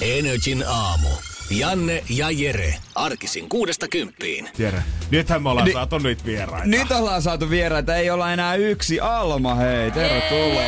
Energin aamu. Janne ja Jere. Arkisin kuudesta kymppiin. Jere, nythän me ollaan Ni- saatu nyt vieraita. Nyt ollaan saatu vieraita, ei olla enää yksi. Alma, hei, tervetuloa.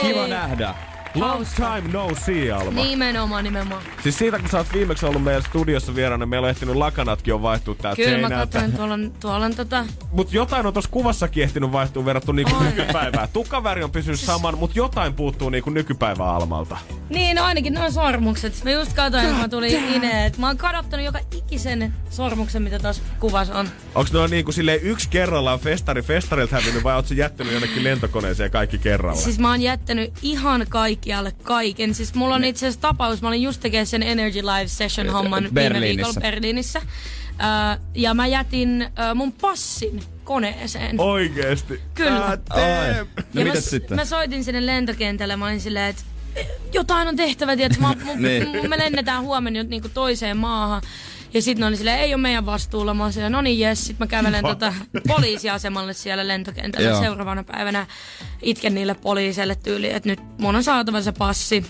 Kiva nähdä. Long time no see, Alma. Nimenomaan, nimenomaan. Siis siitä, kun sä oot viimeksi ollut meidän studiossa vieraana, meillä on ehtinyt lakanatkin on vaihtua täältä Kyllä mä seinältä. katsoin, tuolla on, tuolla on tota... Mut jotain on tuossa kuvassakin ehtinyt vaihtua verrattuna niinku On. nykypäivään. Tukaväri on pysynyt saman, mut jotain puuttuu niinku nykypäivän Almalta. Niin, no ainakin noin sormukset. Mä just katsoin, kun mä tulin ineen, että mä oon kadottanut joka ikisen sormuksen, mitä tuossa kuvassa on. Onks ne on niinku silleen yksi kerrallaan festari festarilta hävinnyt vai oot sä jättänyt jonnekin lentokoneeseen kaikki kerralla? Siis mä oon jättänyt ihan kaikkialle kaiken. Siis mulla on itse asiassa tapaus, mä olin just tekemään sen Energy Live Session homman viime viikolla Berliinissä. Äh, ja mä jätin äh, mun passin koneeseen. Oikeesti? Kyllä. Damn. No ja mitäs mä, sitten? Mä soitin sinne lentokentälle, mä olin silleen, että jotain on tehtävä, tiedätkö, mä, mun, Niin. mun, me lennetään huomenna jo niinku toiseen maahan. Ja sitten ne oli silleen, ei ole meidän vastuulla. Mä oon no niin jes. Sitten mä kävelen tota poliisiasemalle siellä lentokentällä Joo. seuraavana päivänä. Itken niille poliiseille tyyliin, että nyt mun on saatava se passi.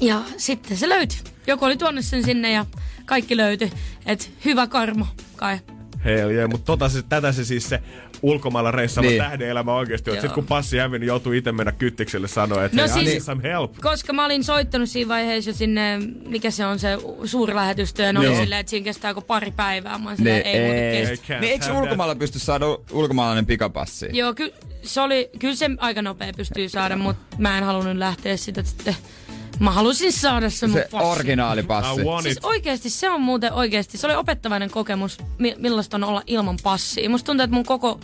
Ja sitten se löytyi. Joku oli tuonut sen sinne ja kaikki löytyi. Et hyvä karmo kai. Hell yeah, mutta tota se, tätä se siis se ulkomailla reissaava Niin. niin. tähden elämä oikeesti on. Sitten kun passi hävinnyt, joutuu itse mennä kyttikselle sanoa, että No hei, siis- some help. Koska mä olin soittanut siinä vaiheessa jo sinne, mikä se on se suurlähetystö, ja oli silleen, että siinä kestää kuin pari päivää. Mä olin silleen, Niin, ei, ei. ei. kestä. Niin eikö ulkomailla pysty saada ulkomaalainen pikapassi? Joo, ky- se oli, kyllä se aika nopea pystyy saada, mutta mä en halunnut lähteä sitä sitten. Mä halusin saada se, mun Se passi. originaalipassi. I want Siis it. oikeesti, se on muuten oikeesti, se oli opettavainen kokemus, mi- millaista on olla ilman passia. Musta tuntuu, että mun koko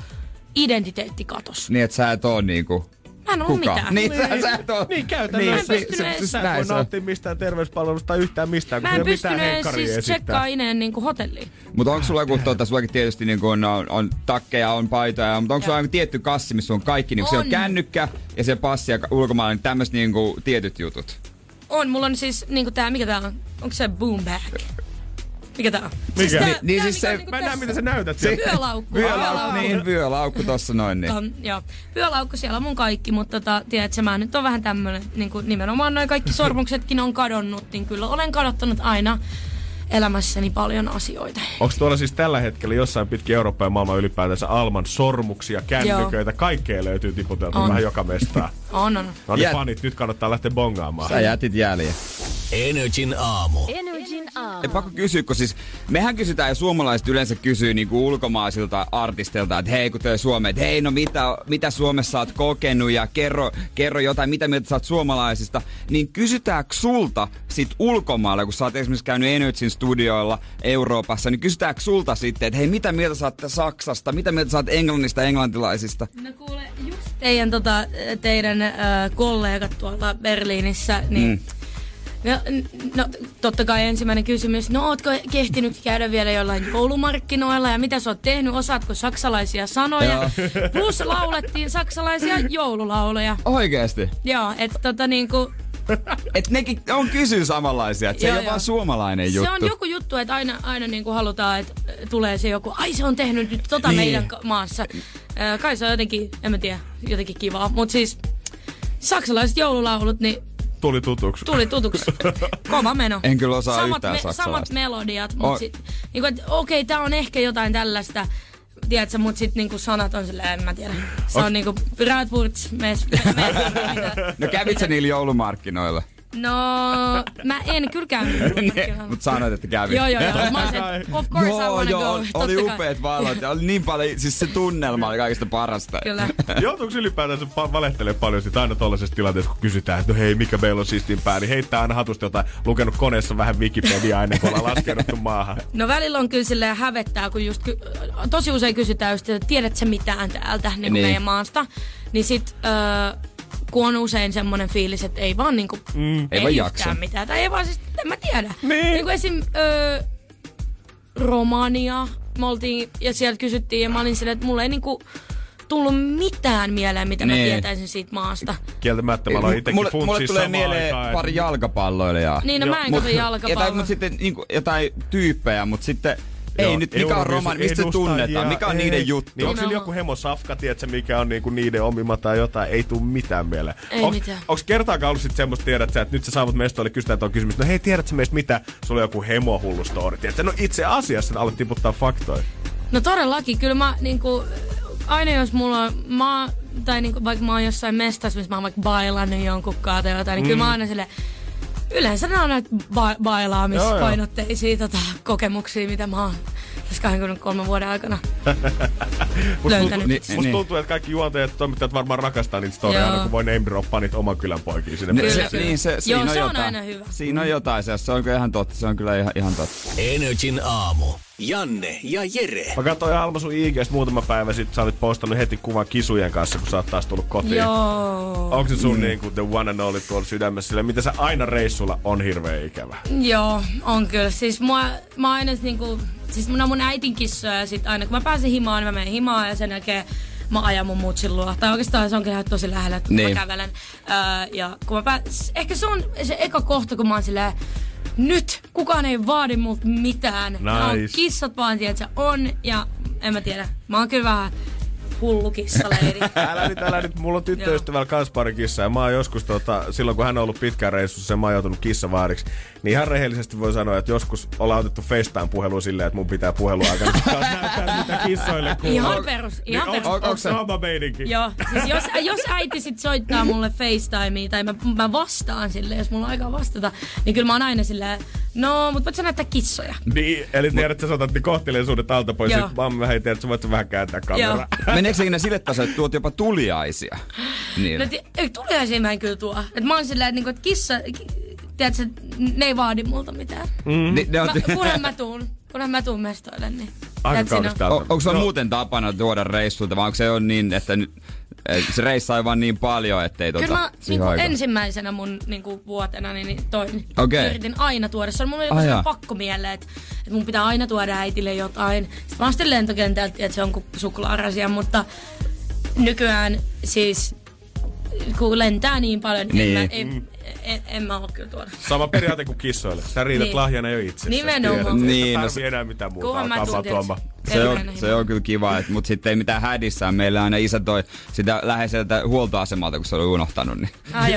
identiteetti katos. Niin, että sä et oo niinku Mä en kuka. mitään. Niin, sä, sä et oo. Niin käytännössä. Mä en pystynyt se, edes- sä et voi se on. nauttia mistään terveyspalvelusta yhtään mistään, kun Mä ei en ole mitään pystynyt edes siis tsekkaa ineen niinku hotelliin. Mutta onko sulla joku, tuota, sullakin tietysti niin on, on, on, takkeja, on paitoja, mutta onko sulla joku tietty kassi, missä on kaikki, niin se on On. kännykkä ja se passi ja ulkomaalainen, niin tämmöiset niin tietyt jutut. On, mulla on siis niinku tää, mikä tää on? Onko se boom bag? Mikä tää on? Mikä? tää, Niin- niin tää, siis mikä se- on niinku Mä en näe, tässä. mitä sä näytät Se-. Vyölaukku. Vyölaukku, niin, vyölaukku tossa noin. Niin. On, joo. Vyölaukku, siellä on mun kaikki, mutta tota, tiedätkö, mä nyt on vähän tämmönen, niin kuin nimenomaan noin kaikki sormuksetkin on kadonnut, niin kyllä olen kadottanut aina elämässäni paljon asioita. Onko tuolla siis tällä hetkellä jossain pitkin Eurooppaa ja maailman ylipäätänsä Alman sormuksia, kännyköitä, kaikkea löytyy tiputeltu On. vähän joka mestaa. On, on. No niin Jät- fanit, nyt kannattaa lähteä bongaamaan. Sä jätit jäljen. Energin aamu. Energin aamu. Ei pakko kysyä, kun siis mehän kysytään ja suomalaiset yleensä kysyy niinku ulkomaisilta artisteilta, että hei kun töi Suomeen, että hei no mitä, mitä Suomessa oot kokenut ja kerro, kerro jotain, mitä mieltä sä oot suomalaisista. Niin kysytäänkö sulta sit ulkomailla, kun sä oot esimerkiksi käynyt Energyn studioilla Euroopassa, niin kysytäänkö sulta sitten, että hei mitä mieltä oot Saksasta, mitä mieltä oot Englannista, englantilaisista? No kuule, just teidän, tota, teidän äh, kollegat tuolla Berliinissä, niin... Mm. No, no, totta kai ensimmäinen kysymys. No, ootko kehtinyt käydä vielä jollain joulumarkkinoilla ja mitä sä oot tehnyt? Osaatko saksalaisia sanoja? Joo. Plus laulettiin saksalaisia joululauleja. Oikeesti? Joo, että tota niinku, Et nekin on kysyy samanlaisia, että se Joo, ei ole vaan suomalainen juttu. se on joku juttu, että aina, aina niinku halutaan, että tulee se joku, ai se on tehnyt nyt tota Niin. meidän maassa. Ö, kai se on jotenkin, en mä tiedä, jotenkin kivaa. Mutta siis saksalaiset joululaulut, niin Tuli tutuksi. tuli tutuksi. Kova meno. En kyllä osaa samat, yhtään samat saksalaista. melodiat, mutta sit, niinku, et, okei, tää on ehkä jotain tällaista, tiedätkö, mutta sitten niinku sanat on silleen, en mä tiedä. Se on niinku Bratwurst, mes, mes, mitä. No kävit sä niillä joulumarkkinoilla? No, mä en kyllä käynyt. Mutta sanoit, että kävit. Joo, joo, joo. Mä olisin, of course I joo, wanna joo, go. oli, upeat valot ja oli niin paljon, siis se tunnelma oli kaikista parasta. Kyllä. Joutuuko ylipäätänsä valehtelee paljon sitä aina tollaisessa tilanteessa, kun kysytään, että no hei, mikä meillä on siistimpää, niin heittää aina hatusta jotain, lukenut koneessa vähän Wikipediaa ennen kuin ollaan laskeuduttu maahan. No välillä on kyllä silleen hävettää, kun just ky- tosi usein kysytään just, että tiedätkö sä mitään täältä niin Niin. niin. meidän maasta. Niin sit öö, kun on usein semmoinen fiilis, että ei vaan niinku, mm. Ei ei vaan jaksa. mitään. Tai ei vaan siis, en mä tiedä. Niin. Niin kuin esim. Öö, Romania, me oltiin, ja sieltä kysyttiin, ja mä olin silleen, että mulle ei niinku tullut mitään mieleen, mitä mä Niin. tietäisin siitä maasta. Kieltämättä mä aloin itsekin mulle, mulle tulee mieleen aikaan, pari jalkapalloilijaa. Niin, no Joo, mä en Mut- katso jotain, jalkapalloa. mutta sitten niin kuin, jotain tyyppejä, mutta sitten ei Joo, nyt, mikä on roman, mistä tunnetaan, mikä on ei. niiden juttu. Niin onko sillä joku hemo safka, tiedätkö, mikä on niinku niiden omima tai jotain, ei tuu mitään mieleen. Ei onks, mitään. Onks kertaakaan ollut sit semmoista, tiedät sä, että nyt sä saavut mestoille kysytään tuon kysymys, no hei, tiedätkö meistä mitä, sulla on joku hemo hullu story, tiedätkö? No itse asiassa alat tiputtaa faktoja. No todellakin, kyllä mä niinku, aina jos mulla on, mä, tai niinku, vaikka mä oon jossain mestassa, missä mä oon vaikka bailannut jonkun kanssa tai jotain, niin kyllä mä oon aina sille Yleensä ne on näitä ba- bailaamispainotteisia tota, kokemuksia, mitä mä oon tässä 23 vuoden aikana Musta löytänyt. tuntuu, Niin, musta niin. tuntuu, että kaikki juontajat ja toimittajat varmaan rakastaa niitä storia, aina kun voi name droppaa niitä oman kylän poikia sinne. Niin, Kyllä, se, kyllä. niin se, siinä Joo, on se on jotain. aina hyvä. Siinä on jotain, se, se on kyllä ihan totta, se on kyllä ihan, ihan totta. Energin aamu. Janne ja Jere. Mä katsoin Alma sun IGstä muutama päivä sitten, sä olit postannut heti kuvan kisujen kanssa, kun sä oot taas tullut kotiin. Joo. Onko se sun mm. niinku the one and only tuolla sydämessä, sillä mitä sä aina reissulla on hirveän ikävä? Joo, on kyllä. Siis mua, mä aina niinku, siis mun on mun äitin kissoja ja sit aina kun mä pääsen himaan, niin mä menen himaan ja sen jälkeen mä ajan mun mutsin luo. Tai oikeastaan se onkin ihan tosi lähellä, että Niin. mä kävelen. Öö, ja kun mä pää... ehkä se on se eka kohta, kun mä oon silleen, nyt kukaan ei vaadi multa mitään. Nämä on Nice. kissat vaan, tiedät, on ja en mä tiedä. Mä oon kyllä vähän hullu kissaleiri. Älä nyt, älä nyt. Mulla on tyttöystävällä kans pari kissaa. Ja mä oon joskus, tota, silloin kun hän on ollut pitkään reissussa ja mä oon joutunut kissavaariksi, niin ihan rehellisesti voi sanoa, että joskus ollaan otettu FaceTime-puhelu silleen, että mun pitää puhelua aikana näyttää, mitä kissoille kuuluu. Ihan perus, ihan Niin, perus. onks se- sama meininki? Joo, siis jos, jos äiti sit soittaa mulle FaceTimea tai mä, mä vastaan sille, jos mulla on aikaa vastata, niin kyllä mä oon aina silleen, no, mut voit sä näyttää kissoja? Niin, eli tiedät, että sä saatat niin kohteliaisuudet alta pois. Joo. Sit mamma tiedät, että sä voit sä vähän kääntää kameraa. Meneekö se ikinä sille tasolle, että tuot jopa tuliaisia? Niin. No, ei, tuliaisia mä en kyllä tuo. Et mä oon silleen, että, niinku, että kissa, ki- tiedätkö, ne ei vaadi multa mitään. Mm. Ni, ne on, Mä, kunhan mä tuun, kunhan mä tuun mestoille, niin. Aika on- o, onko se muuten tapana tuoda reissulta, vai onko se on niin, että nyt, se reissaa vaan niin paljon, ettei tota, Kyllä mä niinku ensimmäisenä mun niinku, vuotena niin, niin toin. Okei. Yritin aina tuoda. Se on mulle joku jaa. pakko mieleen, että, että mun pitää aina tuoda äitille jotain. Sitten mä ostin lentokentältä, että se on kuin suklaarasia, mutta nykyään siis kun lentää niin paljon, Niin. niin. En, mä, en, en, en, mä oo kyllä tuoda. Sama periaate kuin kissoille. Sä riität Niin. lahjana jo itse. Nimenomaan. Niin, Niin, no enää mitään muuta. Kunhan mä Alkaa Se on, se on kyllä kiva, et, mutta sitten ei mitään hädissään. Meillä aina isä toi sitä läheiseltä huoltoasemalta, kun se oli unohtanut, niin.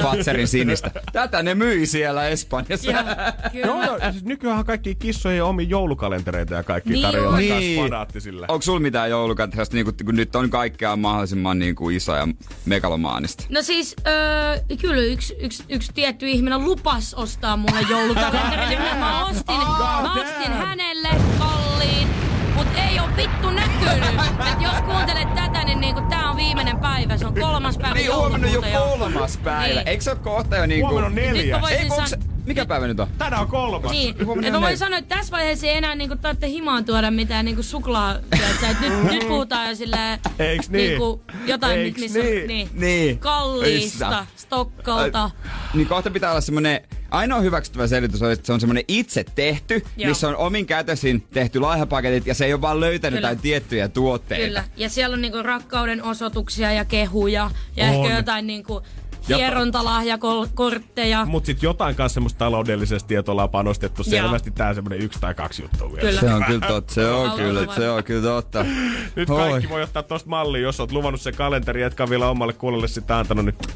Fatserin sinistä. Tätä ne myi siellä Espanjassa. Joo, kyllä. Joo, joo. ja Siis nykyään kaikki kissojen omia joulukalentereita ja kaikki Niin tarjolla on. niin. Fanaattisille. Onko sulla mitään joulukatrasta, niin kun nyt on kaikkea mahdollisimman niin kuin iso ja megalomaanista? No siis, öö, kyllä yksi, yksi, yksi tietty ihminen lupas ostaa mulle joulukalenterin, niin mä ostin, mä ostin hänelle mut ei oo vittu näkynyt. Et jos kuuntelet tätä, niin niinku tää on viimeinen päivä, se on kolmas päivä Niin huomenna jo kolmas päivä. Niin. Eikö se ole kohta jo niinku... Huomenna on neljä. onks, san- mikä päivä nyt on? Tänään on kolmas. Niin, et mä on voin sanoa, että tässä vaiheessa ei enää niinku tarvitse himaan tuoda mitään niinku suklaa. et nyt, nyt puhutaan jo silleen Eiks niin? niinku jotain, Eiks missä niin? on niin, Niin. kalliista, Issa. Stokkolta. Niin kohta pitää olla semmonen, ainoa hyväksyttävä selitys on, että se on semmonen itse tehty, Joo. missä on omin kätösin tehty laihapaketit ja se ei ole vaan löytänyt Kyllä. jotain tiettyjä tuotteita. Kyllä. Ja siellä on niinku rakkauden osoituksia ja kehuja ja On. ehkä jotain niinku hierontalahjakortteja. Mut sit jotain kanssa semmoista taloudellisesti, että ollaan panostettu Joo. selvästi tää semmonen yksi tai kaksi juttua vielä. Kyllä. Se on kyllä totta, se on kyllä, se on kyllä totta. Nyt Oi. kaikki voi ottaa tosta mallia, jos oot luvannut sen kalenteri, etkä vielä omalle kuulolle sitä antanut, niin tää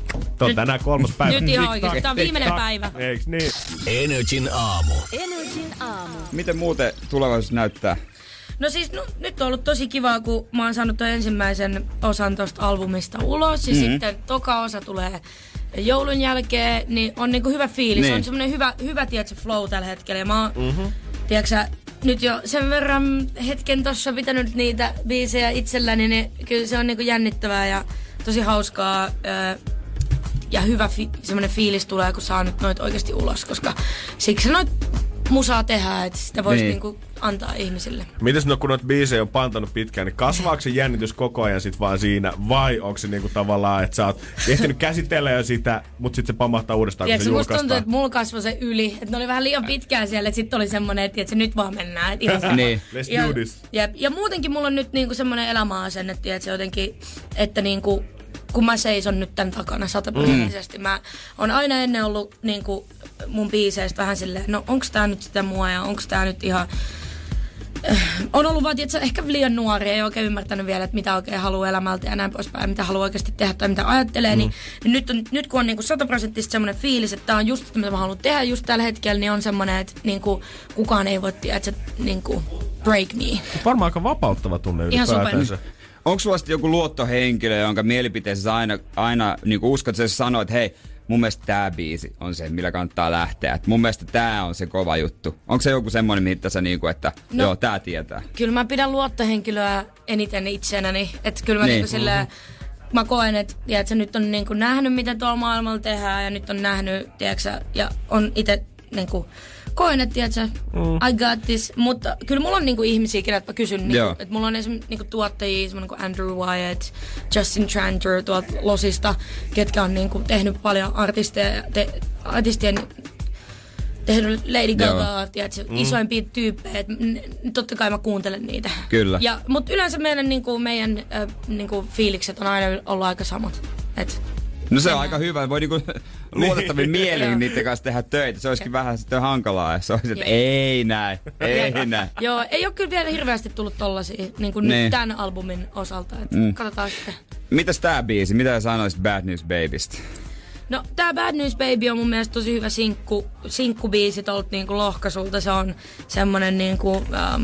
on Nyt- tänään kolmas päivä. nyt ihan oikeesti, tää on viimeinen päivä. Eiks niin? Energin aamu. Energin aamu. Miten muuten tulevaisuus näyttää? No siis no, nyt on ollut tosi kivaa, kun mä oon saanut ensimmäisen osan tosta albumista ulos. Ja mm-hmm. sitten toka osa tulee joulun jälkeen, niin on niinku hyvä fiilis. Niin. On semmonen hyvä, hyvä tiedätkö, flow tällä hetkellä. Ja mä oon, mm-hmm. tiedätkö, nyt jo sen verran hetken tossa pitänyt niitä biisejä itselläni, niin kyllä se on niinku jännittävää ja tosi hauskaa. Öö, ja hyvä fi- semmoinen fiilis tulee, kun saa nyt noit oikeasti ulos, koska siksi noit musaa tehdään, että sitä voisi niin. niinku antaa ihmisille. Mites no kun noita biisejä on pantanut pitkään, niin kasvaako se jännitys koko ajan sit vaan siinä, vai onko se niinku tavallaan, että sä oot ehtinyt käsitellä jo sitä, mutta sitten se pamahtaa uudestaan, Tiedätkö, kun se musta tuntuu, että mulla kasvoi se yli. Että ne oli vähän liian pitkään siellä, että sitten oli semmonen, että tiedätkö, nyt vaan mennään. Että ihan. Niin. Let's ja, do this. Ja, ja muutenkin mulla on nyt niinku semmoinen elämäasenne, että tiedätkö, jotenkin, että niinku, kun mä seison nyt tämän takana sataprosenttisesti. Mm. Mä oon aina ennen ollut niinku mun biiseistä vähän silleen, no onks tää nyt sitä mua ja onks tää nyt ihan on ollut vaan, että ehkä liian nuori, ei oikein ymmärtänyt vielä, että mitä oikein haluaa elämältä ja näin poispäin, mitä haluaa oikeasti tehdä tai mitä ajattelee, mm. niin, niin nyt, on, nyt kun on niinku sataprosenttisesti semmoinen fiilis, että tämä on just sitä, mitä mä haluan tehdä just tällä hetkellä, niin on semmoinen, että niinku, kukaan ei voi tiedä, että se niinku, break me. Varmaan aika vapauttava tunne Ihan super. ylipäätänsä. Onko sulla sitten joku luottohenkilö, jonka mielipiteessä aina, aina niin uskot, että se sanoo, että hei, mun mielestä tämä biisi on se, millä kannattaa lähteä. Et mun mielestä tämä on se kova juttu. Onko se joku semmoinen, mitä sä niinku, että no, joo, tää tietää? Kyllä mä pidän luottohenkilöä eniten itsenäni, että kyllä mä Niin. niin. niinku silleen, mä koen, että tiedätkö, nyt on niinku nähnyt, mitä tuolla maailmalla tehdään ja nyt on nähnyt, tiedätkö, ja on itse niinku, koen, että tiedätkö, mm. I got this, mutta kyllä mulla on niinku ihmisiä, kenet mä kysyn, niinku, että mulla on esimerkiksi niinku tuottajia, semmoinen kuin Andrew Wyatt, Justin Tranter tuolta Losista, ketkä on niinku tehnyt paljon artisteja, te, artistien tehnyt Lady Gaga, tiedätkö, mm. isoimpia tyyppejä, että totta kai mä kuuntelen niitä. Kyllä. Ja, mutta yleensä meidän, niinku, meidän äh, niinku, fiilikset on aina ollut aika samat. Et, No se on aika hyvä. Voi niinku luotettavin mielin niiden kanssa tehdä töitä. Se olisikin vähän sitten hankalaa, jos se olisi, että Joo. ei näin, ei näin. Joo, ei ole kyllä vielä hirveästi tullut tollasia niin kuin Niin. nyt tämän albumin osalta. Et Mm. Katsotaan sitten. Mitäs tää biisi? Mitä sanoisit Bad News Babystä? No, tää Bad News Baby on mun mielestä tosi hyvä sinkku, sinkkubiisi tolta niinku lohkaisulta. Se on semmonen niinku, ähm,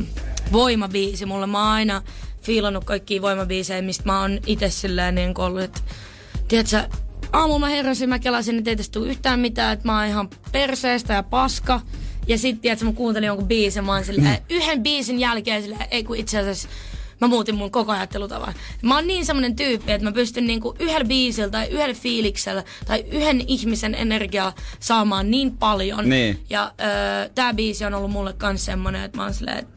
voimabiisi. Mulle mä oon aina fiilannut kaikkia voimabiisejä, mistä mä oon itse silleen niinku ollut, että tiedätkö, aamulla mä heräsin, mä kelasin, että ei tästä tule yhtään mitään, että mä oon ihan perseestä ja paska. Ja sit, tiedätkö, mä kuuntelin jonkun biisin, mä oon silleen, yhden biisin jälkeen silleen, ei kun itse asiassa mä muutin mun koko ajattelutavan. Mä oon niin semmonen tyyppi, että mä pystyn niinku yhdellä biisillä tai yhdellä fiiliksellä tai yhden ihmisen energiaa saamaan niin paljon. Niin. Ja öö, tää biisi on ollut mulle kans semmonen, että mä oon silleen,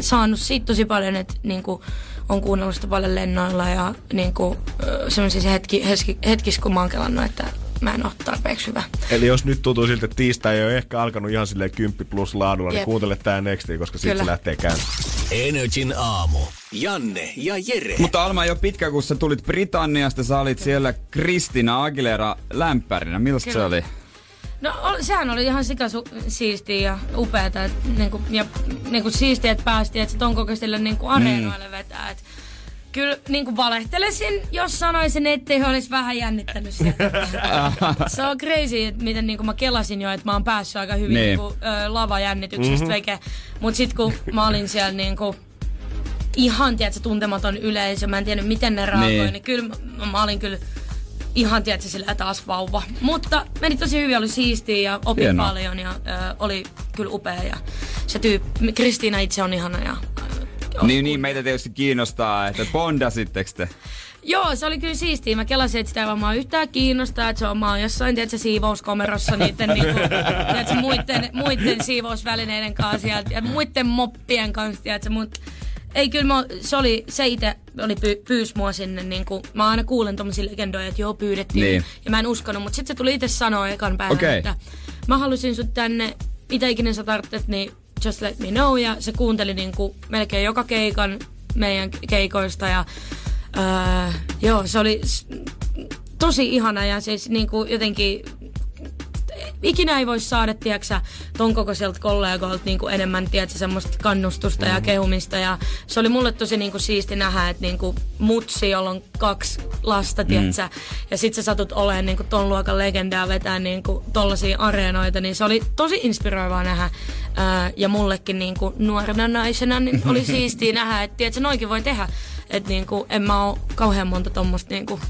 saanut siitä tosi paljon, että niinku, on kuunnellut sitä paljon lennoilla ja niinku, öö, semmoisissa hetki, hetki, hetkissä, kun mä oon kelannut, että mä en oo tarpeeksi hyvä. Eli jos nyt tuntuu siltä, että tiistai ei ole ehkä alkanut ihan silleen 10 plus laadulla, niin Jep. kuuntele tää nextia, koska siitä Kyllä. se lähtee käyntiin. Energin aamu. Janne ja Jere. Mutta Alma ei ole pitkä, kun sä tulit Britanniasta, sä olit siellä Kristina Aguilera lämpärinä. Millaista se Kyllä. oli? No sehän oli ihan sika siistiä ja upeeta. Et, niinku, ja niinku, siistiä, että päästiin, että ton kokoisille niinku, areenoille mm. vetää. Et, kyllä niinku, valehtelisin, jos sanoisin, ettei olisi vähän jännittänyt sieltä. se on crazy, että miten niinku, mä kelasin jo, että mä oon päässyt aika hyvin Niin. niinku, ö, lavajännityksestä mm-hmm. veke. Mut sit kun mä olin siellä niinku, ihan, tiedätkö, tuntematon yleisö, mä en tiennyt miten ne reagoi, Niin. niin. niin kyllä mä, mä olin kyllä ihan, tiedätkö, sillä taas vauva. Mutta meni tosi hyvin, oli siistiä ja opin Hienoa. paljon ja ö, oli kyllä upea. Ja se tyyppi, Kristiina itse on ihana ja... ö, Niin, niin, meitä tietysti kiinnostaa, että bondasitteko te? Joo, se oli kyllä siistiä. Mä kelasin, että sitä ei varmaan yhtään kiinnostaa, että se on, oon jossain, tiedätkö, siivouskomerossa niiden, niinku, tiedätkö, muiden, muiden siivousvälineiden kanssa sieltä, ja muiden moppien kanssa, tiedätkö, mut ei kyllä, mä, se oli, se itse oli py, pyys mua sinne, niin kuin, mä aina kuulen tommosia legendoja, että joo, pyydettiin, Niin. ja mä en uskonut, mutta sitten se tuli itse sanoa ekan päivän, Okei. että mä halusin sut tänne, mitä ikinä sä tarvitset, niin just let me know, ja se kuunteli niin kuin melkein joka keikan meidän keikoista, ja Öö, joo, se oli tosi ihana ja siis niinku jotenkin ikinä ei voi saada, tiedäksä, ton kokoiselta kollegoilta niinku enemmän, tiedätkö, semmoista kannustusta Mm. ja kehumista. Ja se oli mulle tosi niinku siisti nähdä, että niinku mutsi, jolla on kaksi lasta, tiedätkö, Mm. ja sit sä satut olemaan niinku ton luokan legendaa vetää niinku tollasia areenoita, niin se oli tosi inspiroivaa nähdä. Ää, ja mullekin niinku nuorena naisena niin oli siistiä nähdä, että tiedätkö, noikin voi tehdä. Että niinku, en mä oo kauhean monta tommosta niinku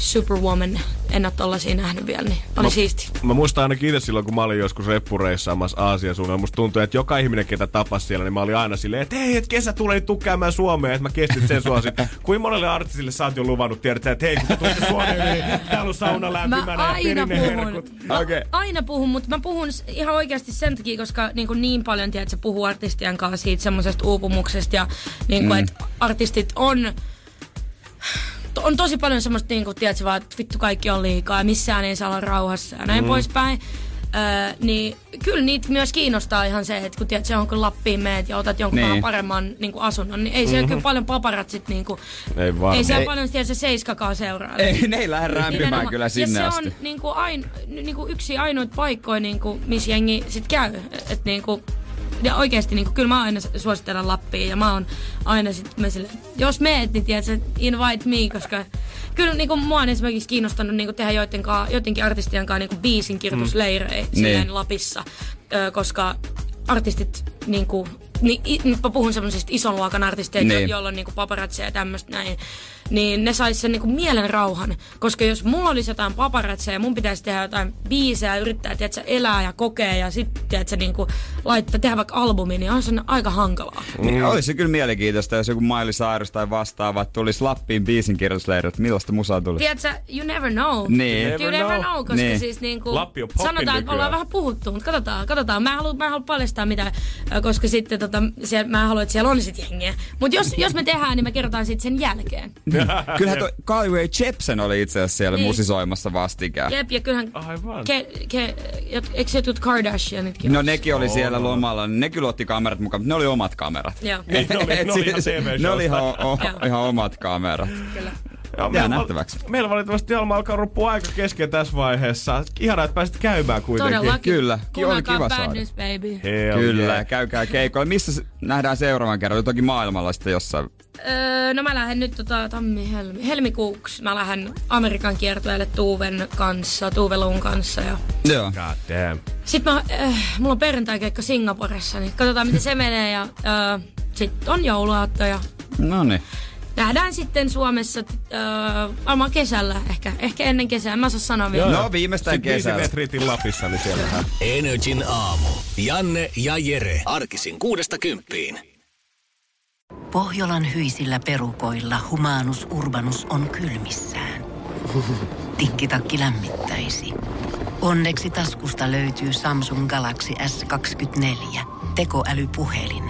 Superwoman. En ole tollasia nähnyt vielä, niin oli Mä- siisti. Mä muistan ainakin itse silloin, kun mä olin joskus reppureissaamassa Aasian suunnalla. Musta tuntui, että joka ihminen, ketä tapas siellä, niin mä olin aina silleen, että hei, että kesä tulee tukkeamaan Suomeen, että mä kestin sen sua sitten. Kuin monelle artistille sä oot jo luvannut, tiedät sä, että hei, kun te tulitte Suomeen, niin täällä on sauna lämpimänä Mä ja aina puhun. perinneherkut. Mä Okei. aina puhun, mutta mä puhun ihan oikeasti sen takia, koska niin, kuin niin paljon tiedät, että se puhuu artistien kanssa siitä semmoisesta uupumuksesta ja niin kuin, mm. että artistit on on tosi paljon semmoista, niin kuin, tiedätkö, vaan, että vittu kaikki on liikaa ja missään ei saa olla rauhassa ja näin mm. poispäin. Öö, niin kyllä niitä myös kiinnostaa ihan se, että kun tiedät, se on kun Lappiin meet ja otat jonkun Niin. paremman niin kuin asunnon, niin ei siellä kyllä paljon paparatsit, niin kuin, Ei varmaan. ei siellä Ei. paljon tiedät, se seiskakaan seuraa. Ei, ne ei lähde rämpimään kyllä sinne ja se asti. on niinku ain, niinku yksi ainoita paikkoja, niinku, missä jengi sit käy. Et niinku, ja oikeesti niinku, kyllä mä aina suosittelen Lappiin ja mä oon aina sit mä sille, jos meet, niin tiedät, invite me, koska kyllä niinku, mua on esimerkiksi kiinnostanut niinku, tehdä joiden kaa, joidenkin artistien kanssa niinku, biisin kirjoitusleirejä mm. silleen Niin. Lapissa, ö, koska artistit niinku, niin, i- nyt mä puhun semmoisista ison luokan artisteista, Niin. niin. joilla on niinku paparazzeja ja tämmöistä näin, niin ne sais sen niinku mielen rauhan. Koska jos mulla olisi jotain paparazzeja ja mun pitäisi tehdä jotain biisejä ja yrittää, tiedätkö, elää ja kokea ja sitten, tiedätkö, niinku, laittaa, tehdä vaikka albumi, niin on se aika hankalaa. Niin, olisi se kyllä mielenkiintoista, jos joku Miley Cyrus tai vastaava tulisi Lappiin biisin kirjoitusleirit. Millaista musaa tulisi? Tiedätkö, you never know. Niin. You Never never know. know, koska Niin. siis niinku, Lappi on sanotaan, että ollaan vähän puhuttu, mutta katsotaan, katsotaan. Mä en halua, mä en halua paljastaa mitään, koska sitten tota, siellä, mä en halua, että siellä on sit jengiä. Mutta jos, jos me tehdään, niin me kerrotaan sitten sen jälkeen. Kyllähän toi Rae Jepsen oli itse asiassa siellä Niin. musisoimassa vastikään. Jep, ja kyllähän, Aivan. ke, ke, jot, eikö se jotkut Kardashianitkin? No nekin oli siellä lomalla, ne kyllä otti kamerat mukaan, mutta ne oli omat kamerat. Joo, Niin, ne oli, ne oli ihan tv ne oli ihan, o, ihan omat kamerat. kyllä. Joo, Jää meillä val- nähtäväksi. Meillä valitettavasti Alma alkaa ruppua aika kesken tässä vaiheessa. Ihanaa, että pääsit käymään kuitenkin. Todellakin. Kyllä. Oli Kuunnelkaa kiva Bad saada. News Baby. Hell Kyllä, yeah. käykää keikoilla. Missä nähdään seuraavan kerran? Toki maailmalla sitten jossain. Öö, no mä lähden nyt tota, tammi, helmi, helmikuuksi. Mä lähden Amerikan kiertueelle Tuuven kanssa, Tuuveluun kanssa. Ja... Joo. God damn. Sitten mä, äh, mulla on perjantai-keikka Singaporessa, niin katsotaan miten se menee. Ja äh, sitten on jouluaatto ja No niin. Nähdään sitten Suomessa äh, varmaan kesällä ehkä. Ehkä ennen kesää, mä en saa sanoa vielä. No viimeistään Sitten viisi kesällä. metriitin Lapissa, niin siellähän. Energin aamu. Janne ja Jere. Arkisin kuudesta kymppiin. Pohjolan hyisillä perukoilla humanus urbanus on kylmissään. Tikkitakki lämmittäisi. Onneksi taskusta löytyy Samsung Galaxy S24. Tekoälypuhelin.